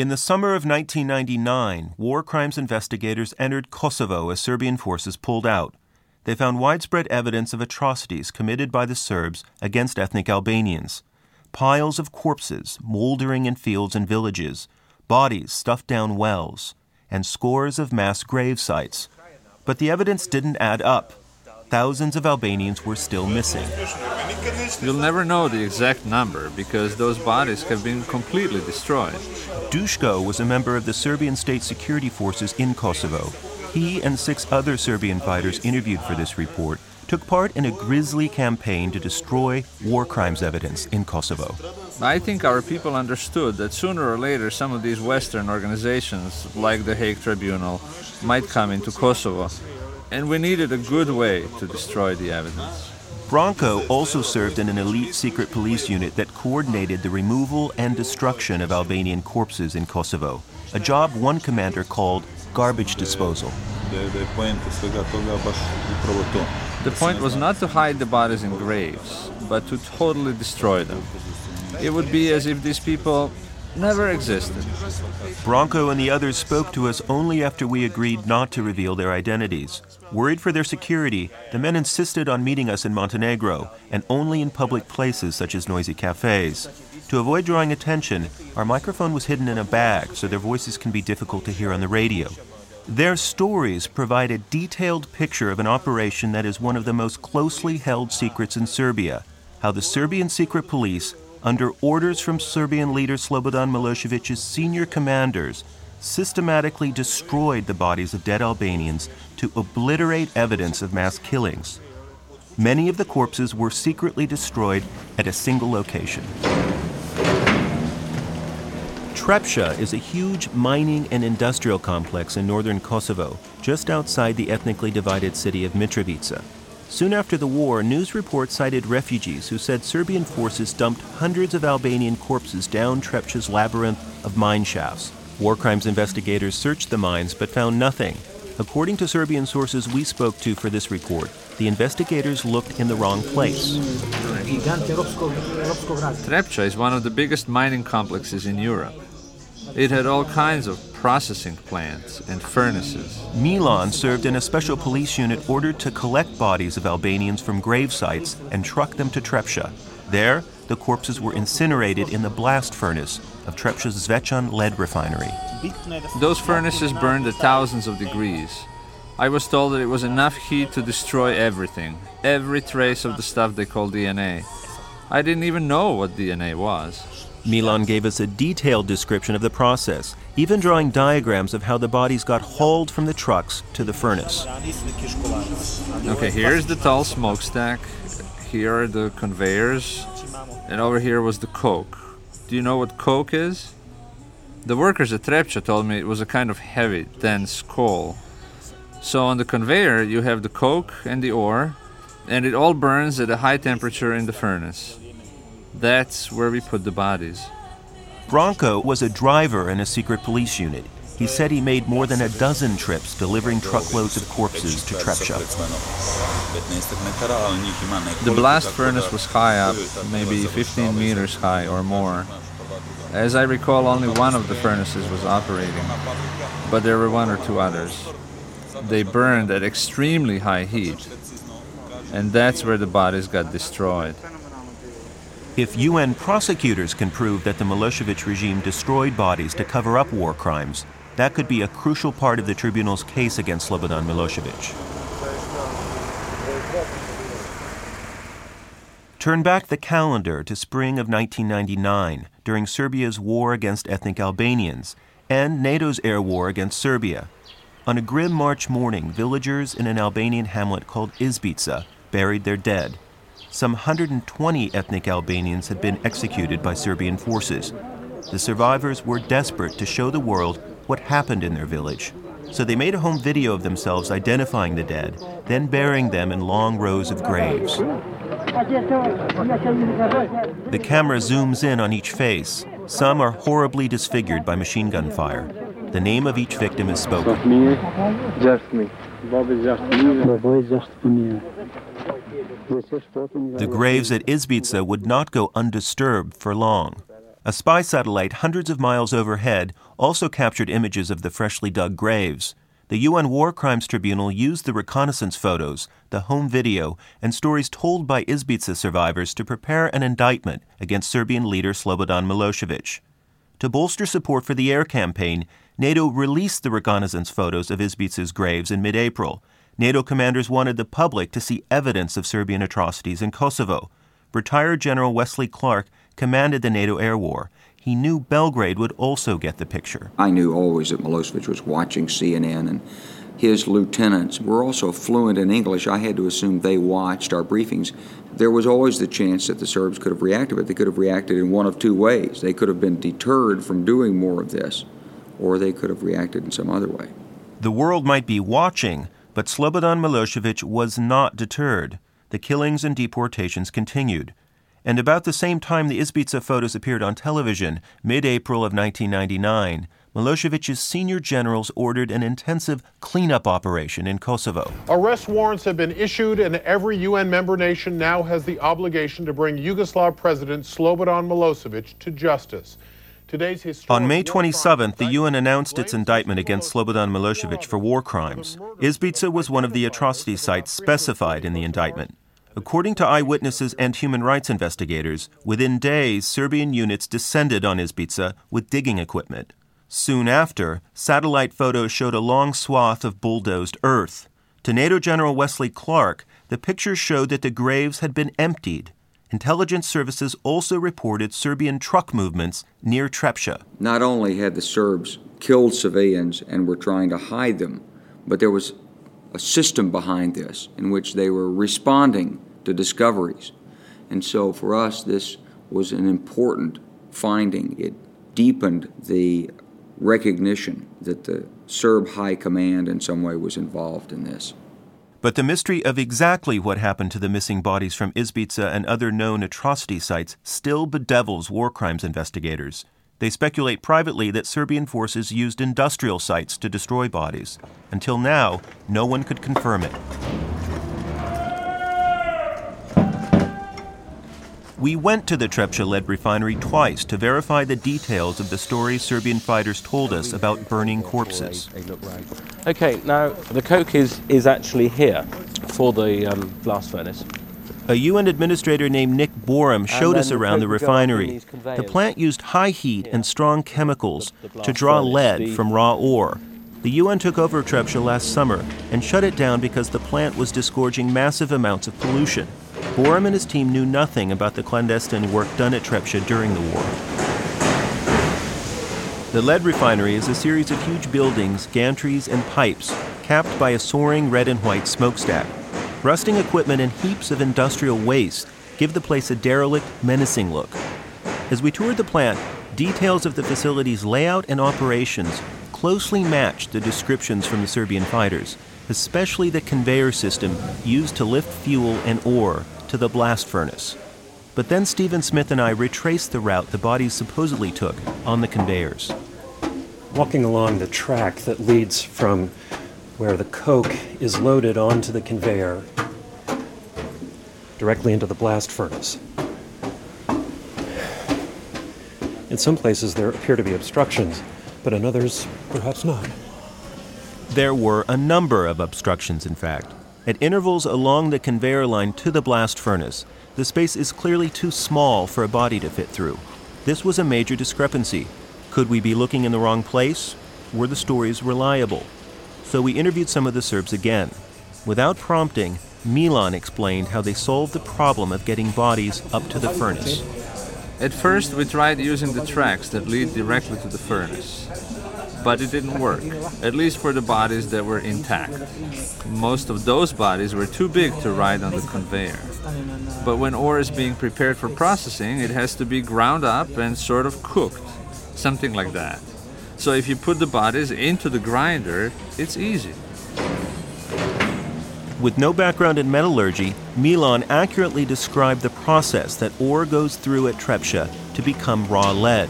In the summer of 1999, war crimes investigators entered Kosovo as Serbian forces pulled out. They found widespread evidence of atrocities committed by the Serbs against ethnic Albanians. Piles of corpses moldering in fields and villages, bodies stuffed down wells, and scores of mass grave sites. But the evidence didn't add up. Thousands of Albanians were still missing. You'll never know the exact number because those bodies have been completely destroyed. Dushko was a member of the Serbian state security forces in Kosovo. He and six other Serbian fighters interviewed for this report took part in a grisly campaign to destroy war crimes evidence in Kosovo. I think our people understood that sooner or later some of these Western organizations, like the Hague Tribunal, might come into Kosovo, and we needed a good way to destroy the evidence. Branko also served in an elite secret police unit that coordinated the removal and destruction of Albanian corpses in Kosovo, a job one commander called garbage disposal. The point was not to hide the bodies in graves, but to totally destroy them. It would be as if these people never existed. Branko and the others spoke to us only after we agreed not to reveal their identities. Worried for their security, the men insisted on meeting us in Montenegro and only in public places such as noisy cafes. To avoid drawing attention, our microphone was hidden in a bag so their voices can be difficult to hear on the radio. Their stories provide a detailed picture of an operation that is one of the most closely held secrets in Serbia how the Serbian secret police under orders from Serbian leader Slobodan Milosevic's senior commanders, systematically destroyed the bodies of dead Albanians to obliterate evidence of mass killings. Many of the corpses were secretly destroyed at a single location. Trepça is a huge mining and industrial complex in northern Kosovo, just outside the ethnically divided city of Mitrovica. Soon after the war, news reports cited refugees who said Serbian forces dumped hundreds of Albanian corpses down Trepca's labyrinth of mine shafts. War crimes investigators searched the mines but found nothing. According to Serbian sources we spoke to for this report, the investigators looked in the wrong place. Trepca is one of the biggest mining complexes in Europe. It had all kinds of processing plants and furnaces. Milan served in a special police unit ordered to collect bodies of Albanians from grave sites and truck them to Trepca. There, the corpses were incinerated in the blast furnace of Trepca's Zvechan lead refinery. Those furnaces burned at thousands of degrees. I was told that it was enough heat to destroy everything, every trace of the stuff they call DNA. I didn't even know what DNA was. Milan gave us a detailed description of the process, even drawing diagrams of how the bodies got hauled from the trucks to the furnace. Okay, here's the tall smokestack. Here are the conveyors. And over here was the coke. Do you know what coke is? The workers at Trepca told me it was a kind of heavy, dense coal. So on the conveyor, you have the coke and the ore, and it all burns at a high temperature in the furnace. That's where we put the bodies. Branko was a driver in a secret police unit. He said he made more than a dozen trips delivering truckloads of corpses to Trepca. The blast furnace was high up, maybe 15 meters high or more. As I recall, only one of the furnaces was operating, but there were one or two others. They burned at extremely high heat, and that's where the bodies got destroyed. If UN prosecutors can prove that the Milosevic regime destroyed bodies to cover up war crimes, that could be a crucial part of the tribunal's case against Slobodan Milosevic. Turn back the calendar to spring of 1999, during Serbia's war against ethnic Albanians and NATO's air war against Serbia. On a grim March morning, villagers in an Albanian hamlet called Izbica buried their dead some 120 ethnic Albanians had been executed by Serbian forces. The survivors were desperate to show the world what happened in their village. So they made a home video of themselves identifying the dead, then burying them in long rows of graves. The camera zooms in on each face. Some are horribly disfigured by machine gun fire. The name of each victim is spoken. The graves at Izbica would not go undisturbed for long. A spy satellite hundreds of miles overhead also captured images of the freshly dug graves. The UN War Crimes Tribunal used the reconnaissance photos, the home video, and stories told by Izbica survivors to prepare an indictment against Serbian leader Slobodan Milosevic. To bolster support for the air campaign, NATO released the reconnaissance photos of Izbica's graves in mid April. NATO commanders wanted the public to see evidence of Serbian atrocities in Kosovo. Retired General Wesley Clark commanded the NATO air war he knew Belgrade would also get the picture. I knew always that Milosevic was watching CNN, and his lieutenants were also fluent in English. I had to assume they watched our briefings. There was always the chance that the Serbs could have reacted, but they could have reacted in one of two ways. They could have been deterred from doing more of this, or they could have reacted in some other way. The world might be watching, but Slobodan Milosevic was not deterred. The killings and deportations continued and about the same time the Izbica photos appeared on television, mid April of 1999, Milosevic's senior generals ordered an intensive cleanup operation in Kosovo. Arrest warrants have been issued, and every UN member nation now has the obligation to bring Yugoslav President Slobodan Milosevic to justice. On May 27th, the UN announced its indictment against Slobodan Milosevic for war crimes. Izbica was one of the atrocity sites specified in the indictment. According to eyewitnesses and human rights investigators, within days, Serbian units descended on Izbica with digging equipment. Soon after, satellite photos showed a long swath of bulldozed earth. To NATO General Wesley Clark, the pictures showed that the graves had been emptied. Intelligence services also reported Serbian truck movements near Trepča. Not only had the Serbs killed civilians and were trying to hide them, but there was a system behind this in which they were responding to discoveries. And so for us, this was an important finding. It deepened the recognition that the Serb High Command in some way was involved in this. But the mystery of exactly what happened to the missing bodies from Izbica and other known atrocity sites still bedevils war crimes investigators. They speculate privately that Serbian forces used industrial sites to destroy bodies. Until now, no one could confirm it. We went to the Trepča lead refinery twice to verify the details of the stories Serbian fighters told us about burning corpses. Okay, now the coke is, is actually here for the um, blast furnace. A UN administrator named Nick Borum showed us around the refinery. The plant used high heat and strong chemicals to draw lead from raw ore. The UN took over Trepča last summer and shut it down because the plant was disgorging massive amounts of pollution. Borum and his team knew nothing about the clandestine work done at Trepča during the war. The lead refinery is a series of huge buildings, gantries, and pipes capped by a soaring red and white smokestack. Rusting equipment and heaps of industrial waste give the place a derelict, menacing look. As we toured the plant, details of the facility's layout and operations closely matched the descriptions from the Serbian fighters, especially the conveyor system used to lift fuel and ore to the blast furnace. But then Stephen Smith and I retraced the route the bodies supposedly took on the conveyors. Walking along the track that leads from where the coke is loaded onto the conveyor directly into the blast furnace. In some places, there appear to be obstructions, but in others, perhaps not. There were a number of obstructions, in fact. At intervals along the conveyor line to the blast furnace, the space is clearly too small for a body to fit through. This was a major discrepancy. Could we be looking in the wrong place? Were the stories reliable? so we interviewed some of the Serbs again. Without prompting, Milan explained how they solved the problem of getting bodies up to the furnace. At first, we tried using the tracks that lead directly to the furnace, but it didn't work, at least for the bodies that were intact. Most of those bodies were too big to ride on the conveyor. But when ore is being prepared for processing, it has to be ground up and sort of cooked, something like that. So if you put the bodies into the grinder, it's easy. With no background in metallurgy, Milan accurately described the process that ore goes through at Trepča to become raw lead.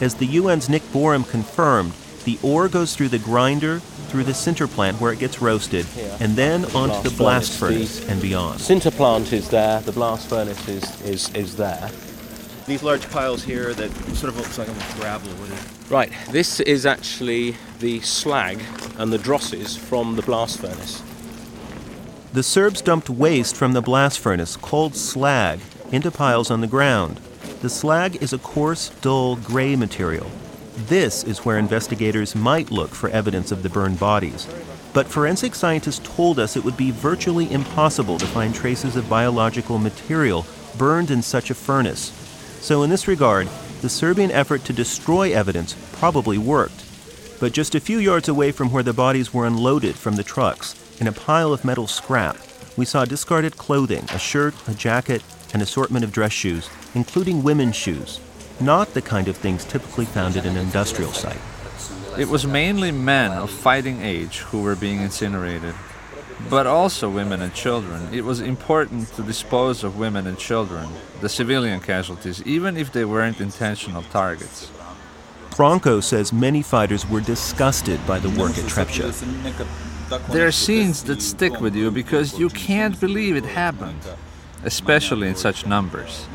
As the UN's Nick Borum confirmed, the ore goes through the grinder, through the sinter plant where it gets roasted, and then onto the blast furnace, and beyond. Sinter plant is there, the blast furnace is, is, is there. These large piles here that sort of looks like almost gravel. What is Right, this is actually the slag and the drosses from the blast furnace. The Serbs dumped waste from the blast furnace, called slag, into piles on the ground. The slag is a coarse, dull, gray material. This is where investigators might look for evidence of the burned bodies. But forensic scientists told us it would be virtually impossible to find traces of biological material burned in such a furnace. So, in this regard, the Serbian effort to destroy evidence probably worked. But just a few yards away from where the bodies were unloaded from the trucks, in a pile of metal scrap, we saw discarded clothing, a shirt, a jacket, an assortment of dress shoes, including women's shoes, not the kind of things typically found at an industrial site. It was mainly men of fighting age who were being incinerated, but also women and children. It was important to dispose of women and children, the civilian casualties, even if they weren't intentional targets. Branko says many fighters were disgusted by the work at Trepča. There are scenes that stick with you because you can't believe it happened, especially in such numbers.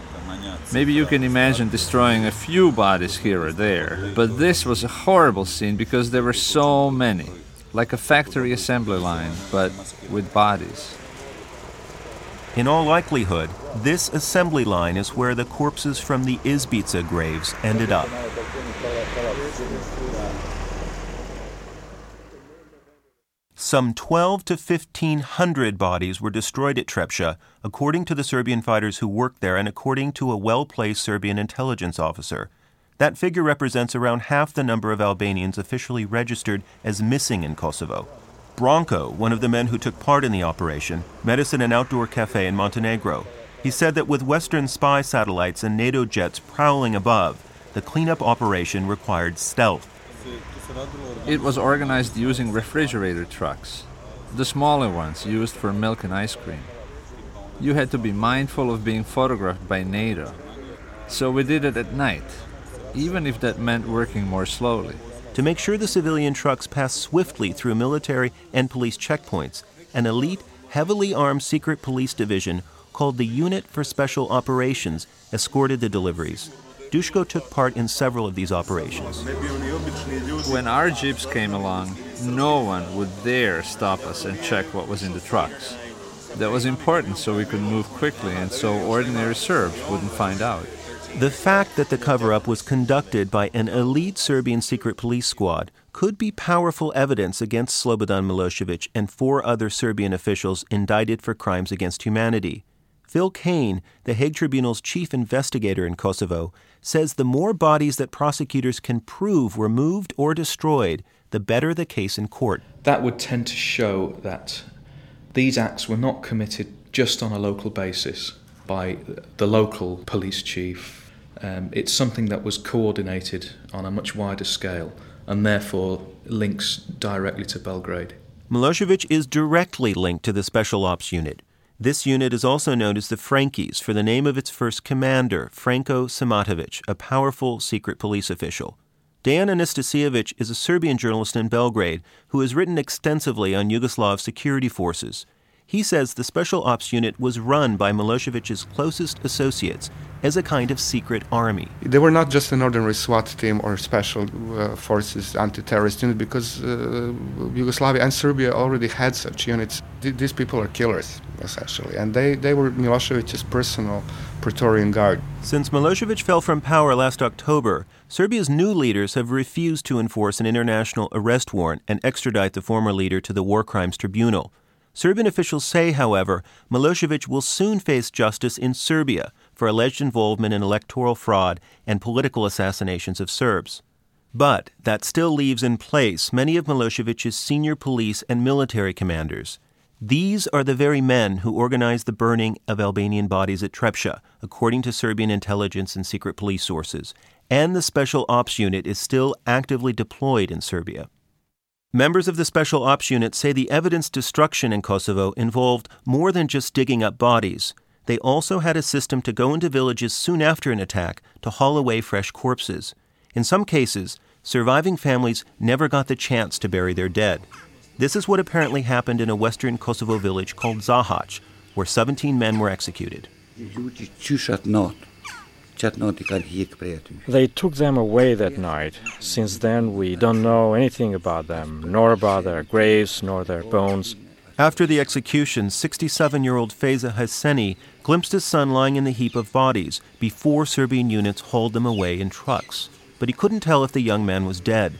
Maybe you can imagine destroying a few bodies here or there, but this was a horrible scene because there were so many, like a factory assembly line, but with bodies. In all likelihood, this assembly line is where the corpses from the Izbica graves ended up. Some 12 to 1500 bodies were destroyed at Trepča, according to the Serbian fighters who worked there and according to a well placed Serbian intelligence officer. That figure represents around half the number of Albanians officially registered as missing in Kosovo. Branko, one of the men who took part in the operation, met us in an outdoor cafe in Montenegro. He said that with Western spy satellites and NATO jets prowling above, the cleanup operation required stealth. It was organized using refrigerator trucks, the smaller ones used for milk and ice cream. You had to be mindful of being photographed by NATO. So we did it at night, even if that meant working more slowly. To make sure the civilian trucks passed swiftly through military and police checkpoints, an elite, heavily armed secret police division called the Unit for Special Operations escorted the deliveries. Dushko took part in several of these operations. When our jeeps came along, no one would dare stop us and check what was in the trucks. That was important so we could move quickly and so ordinary Serbs wouldn't find out. The fact that the cover up was conducted by an elite Serbian secret police squad could be powerful evidence against Slobodan Milosevic and four other Serbian officials indicted for crimes against humanity. Phil Kane, the Hague Tribunal's chief investigator in Kosovo, says the more bodies that prosecutors can prove were moved or destroyed, the better the case in court. That would tend to show that these acts were not committed just on a local basis by the local police chief. Um, it's something that was coordinated on a much wider scale and therefore links directly to Belgrade. Milosevic is directly linked to the Special Ops Unit. This unit is also known as the Frankies for the name of its first commander, Franko Simatovic, a powerful secret police official. Dejan Anastasievich is a Serbian journalist in Belgrade who has written extensively on Yugoslav security forces. He says the Special Ops Unit was run by Milosevic's closest associates as a kind of secret army. They were not just an ordinary SWAT team or special uh, forces anti-terrorist unit because uh, Yugoslavia and Serbia already had such units. Th- these people are killers, essentially, and they, they were Milosevic's personal Praetorian Guard. Since Milosevic fell from power last October, Serbia's new leaders have refused to enforce an international arrest warrant and extradite the former leader to the War Crimes Tribunal. Serbian officials say, however, Milosevic will soon face justice in Serbia for alleged involvement in electoral fraud and political assassinations of Serbs. But that still leaves in place many of Milosevic's senior police and military commanders. These are the very men who organized the burning of Albanian bodies at Trepča, according to Serbian intelligence and secret police sources, and the Special Ops Unit is still actively deployed in Serbia. Members of the Special Ops Unit say the evidence destruction in Kosovo involved more than just digging up bodies. They also had a system to go into villages soon after an attack to haul away fresh corpses. In some cases, surviving families never got the chance to bury their dead. This is what apparently happened in a western Kosovo village called Zahac, where 17 men were executed. They took them away that night. Since then, we don't know anything about them, nor about their graves, nor their bones. After the execution, 67 year old Feza Hasseni glimpsed his son lying in the heap of bodies before Serbian units hauled them away in trucks. But he couldn't tell if the young man was dead.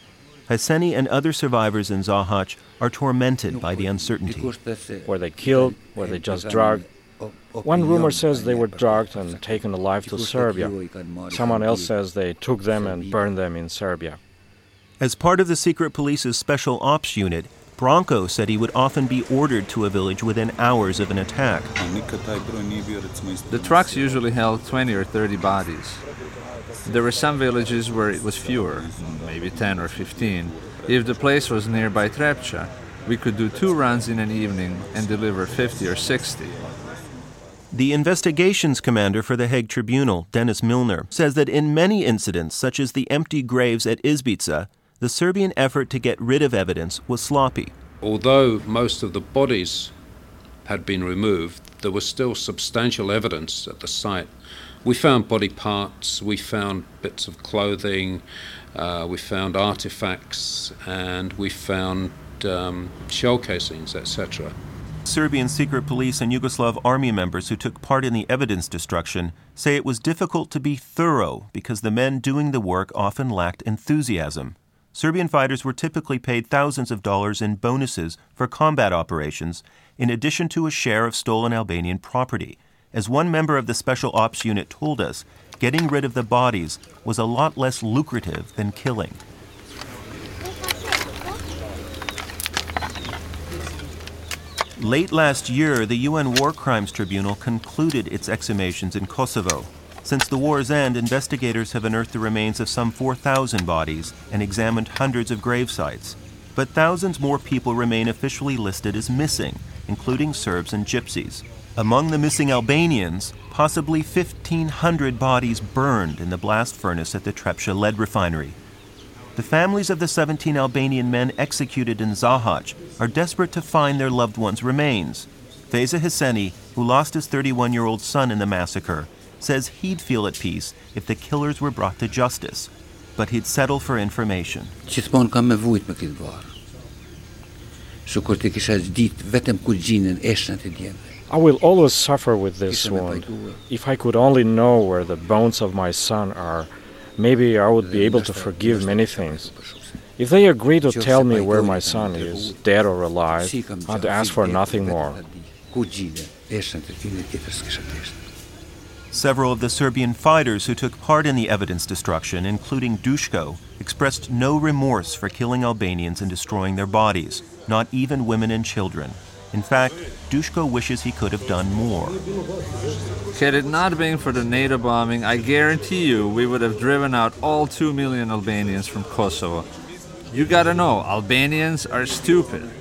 Hasseni and other survivors in Zahac are tormented by the uncertainty. Were they killed? Were they just drugged? One rumor says they were drugged and taken alive to Serbia. Someone else says they took them and burned them in Serbia. As part of the secret police's special ops unit, Branko said he would often be ordered to a village within hours of an attack. The trucks usually held 20 or 30 bodies. There were some villages where it was fewer, maybe 10 or 15. If the place was nearby Trepča, we could do two runs in an evening and deliver 50 or 60. The investigations commander for the Hague Tribunal, Dennis Milner, says that in many incidents, such as the empty graves at Izbica, the Serbian effort to get rid of evidence was sloppy. Although most of the bodies had been removed, there was still substantial evidence at the site. We found body parts, we found bits of clothing, uh, we found artifacts, and we found um, shell casings, etc. Serbian secret police and Yugoslav army members who took part in the evidence destruction say it was difficult to be thorough because the men doing the work often lacked enthusiasm. Serbian fighters were typically paid thousands of dollars in bonuses for combat operations, in addition to a share of stolen Albanian property. As one member of the Special Ops Unit told us, getting rid of the bodies was a lot less lucrative than killing. Late last year, the UN War Crimes Tribunal concluded its exhumations in Kosovo. Since the war's end, investigators have unearthed the remains of some 4,000 bodies and examined hundreds of grave sites. But thousands more people remain officially listed as missing, including Serbs and Gypsies. Among the missing Albanians, possibly 1,500 bodies burned in the blast furnace at the Trepča lead refinery. The families of the 17 Albanian men executed in Zahac are desperate to find their loved ones' remains. Feza Hasseni, who lost his 31 year old son in the massacre, says he'd feel at peace if the killers were brought to justice, but he'd settle for information. I will always suffer with this wound. If I could only know where the bones of my son are, maybe I would be able to forgive many things. If they agree to tell me where my son is, dead or alive, I'd ask for nothing more. Several of the Serbian fighters who took part in the evidence destruction, including Dushko, expressed no remorse for killing Albanians and destroying their bodies, not even women and children. In fact, Dushko wishes he could have done more. Had it not been for the NATO bombing, I guarantee you we would have driven out all 2 million Albanians from Kosovo. You gotta know, Albanians are stupid.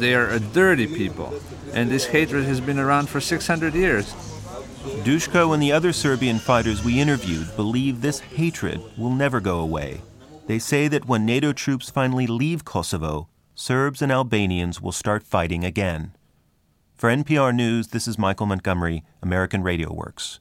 They are a dirty people, and this hatred has been around for 600 years. Dushko and the other Serbian fighters we interviewed believe this hatred will never go away. They say that when NATO troops finally leave Kosovo, Serbs and Albanians will start fighting again. For NPR News, this is Michael Montgomery, American Radio Works.